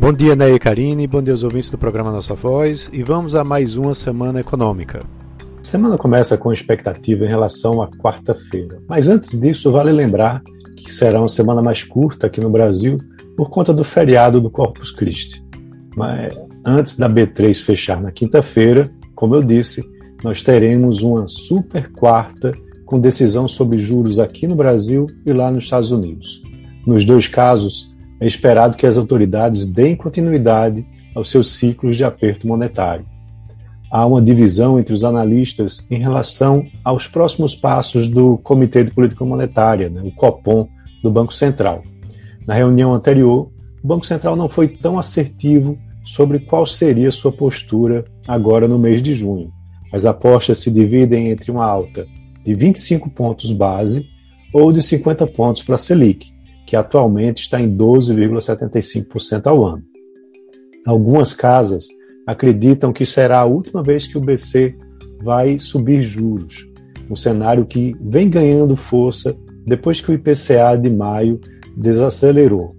Bom dia, Ney e Karine, bom dia aos ouvintes do programa Nossa Voz e vamos a mais uma semana econômica. A semana começa com expectativa em relação à quarta-feira, mas antes disso, vale lembrar que será uma semana mais curta aqui no Brasil por conta do feriado do Corpus Christi. Mas antes da B3 fechar na quinta-feira, como eu disse, nós teremos uma super quarta com decisão sobre juros aqui no Brasil e lá nos Estados Unidos. Nos dois casos, é esperado que as autoridades deem continuidade aos seus ciclos de aperto monetário. Há uma divisão entre os analistas em relação aos próximos passos do Comitê de Política Monetária, né, o COPOM, do Banco Central. Na reunião anterior, o Banco Central não foi tão assertivo sobre qual seria sua postura agora no mês de junho. As apostas se dividem entre uma alta de 25 pontos base ou de 50 pontos para a Selic, que atualmente está em 12,75% ao ano. Algumas casas acreditam que será a última vez que o BC vai subir juros, um cenário que vem ganhando força depois que o IPCA de maio desacelerou.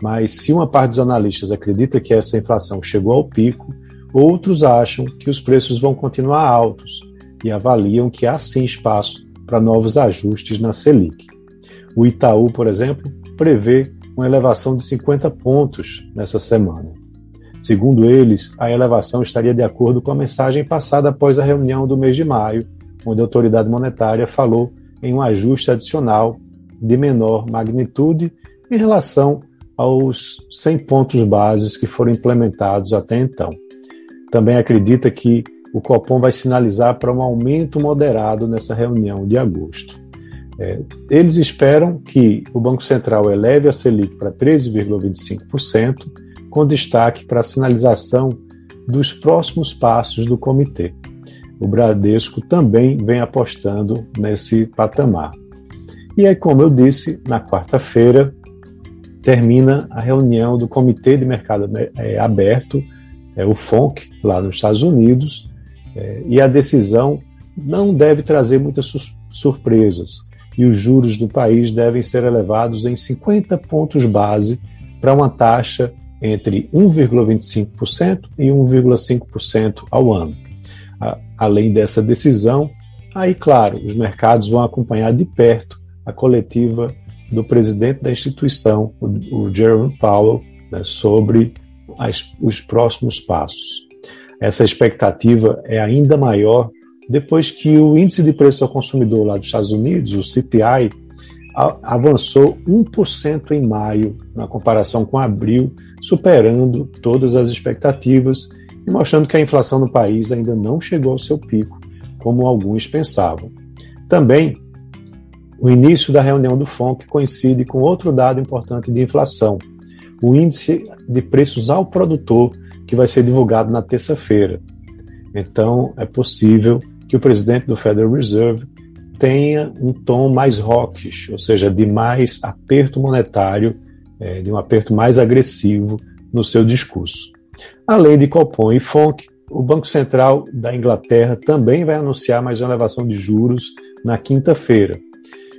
Mas se uma parte dos analistas acredita que essa inflação chegou ao pico, outros acham que os preços vão continuar altos e avaliam que há sim espaço para novos ajustes na Selic. O Itaú, por exemplo, prevê uma elevação de 50 pontos nessa semana. Segundo eles, a elevação estaria de acordo com a mensagem passada após a reunião do mês de maio, onde a autoridade monetária falou em um ajuste adicional de menor magnitude em relação aos 100 pontos bases que foram implementados até então. Também acredita que o Copom vai sinalizar para um aumento moderado nessa reunião de agosto. É, eles esperam que o Banco Central eleve a Selic para 13,25%, com destaque para a sinalização dos próximos passos do comitê. O Bradesco também vem apostando nesse patamar. E aí, como eu disse, na quarta-feira termina a reunião do Comitê de Mercado é, Aberto, é, o FONC, lá nos Estados Unidos, é, e a decisão não deve trazer muitas surpresas e os juros do país devem ser elevados em 50 pontos base para uma taxa entre 1,25% e 1,5% ao ano. Além dessa decisão, aí, claro, os mercados vão acompanhar de perto a coletiva do presidente da instituição, o Jerome Powell, né, sobre as, os próximos passos. Essa expectativa é ainda maior depois que o índice de preço ao consumidor lá dos Estados Unidos, o CPI, avançou 1% em maio, na comparação com abril, superando todas as expectativas e mostrando que a inflação no país ainda não chegou ao seu pico, como alguns pensavam. Também, o início da reunião do FONC coincide com outro dado importante de inflação, o índice de preços ao produtor, que vai ser divulgado na terça-feira. Então, é possível que o presidente do Federal Reserve tenha um tom mais hawkish, ou seja, de mais aperto monetário, é, de um aperto mais agressivo no seu discurso. Além de Copom e FONC, o Banco Central da Inglaterra também vai anunciar mais uma elevação de juros na quinta-feira.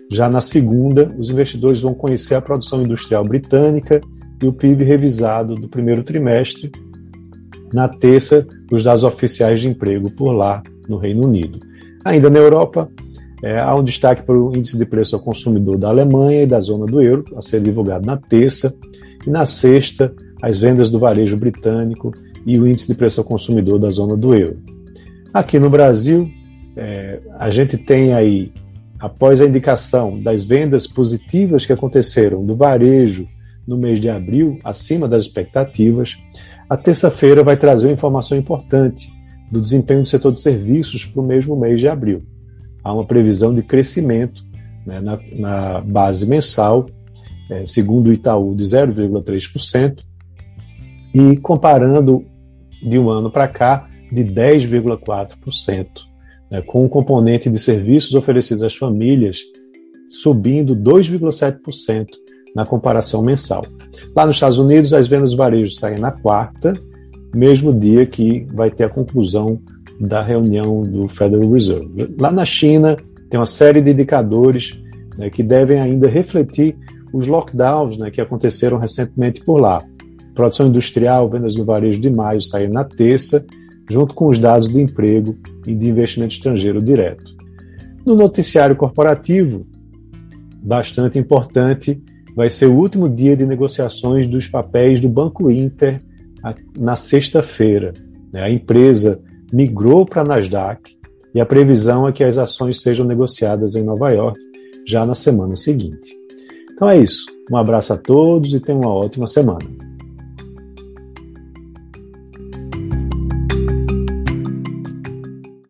Já na segunda, os investidores vão conhecer a produção industrial britânica e o PIB revisado do primeiro trimestre. Na terça, os dados oficiais de emprego por lá no Reino Unido. Ainda na Europa, é, há um destaque para o índice de preço ao consumidor da Alemanha e da zona do euro, a ser divulgado na terça, e na sexta, as vendas do varejo britânico e o índice de preço ao consumidor da zona do euro. Aqui no Brasil, é, a gente tem aí, após a indicação das vendas positivas que aconteceram do varejo no mês de abril, acima das expectativas, a terça-feira vai trazer uma informação importante do desempenho do setor de serviços para o mesmo mês de abril. Há uma previsão de crescimento né, na, na, base mensal, é, segundo o Itaú, de 0,3%, e comparando de um ano para cá, de 10,4%, né, com o componente de serviços oferecidos às famílias subindo 2,7% na comparação mensal. Lá nos Estados Unidos, as vendas do varejo saem na quarta mesmo dia que vai ter a conclusão da reunião do Federal Reserve. Lá na China, tem uma série de indicadores né, que devem ainda refletir os lockdowns né, que aconteceram recentemente por lá. produção industrial, vendas no varejo de maio saíram na terça, junto com os dados de emprego e de investimento estrangeiro direto. No noticiário corporativo, bastante importante, vai ser o último dia de negociações dos papéis do Banco Inter na sexta-feira. Né? A empresa migrou para a Nasdaq e a previsão é que as ações sejam negociadas em Nova York já na semana seguinte. Então é isso. Um abraço a todos e tenham uma ótima semana.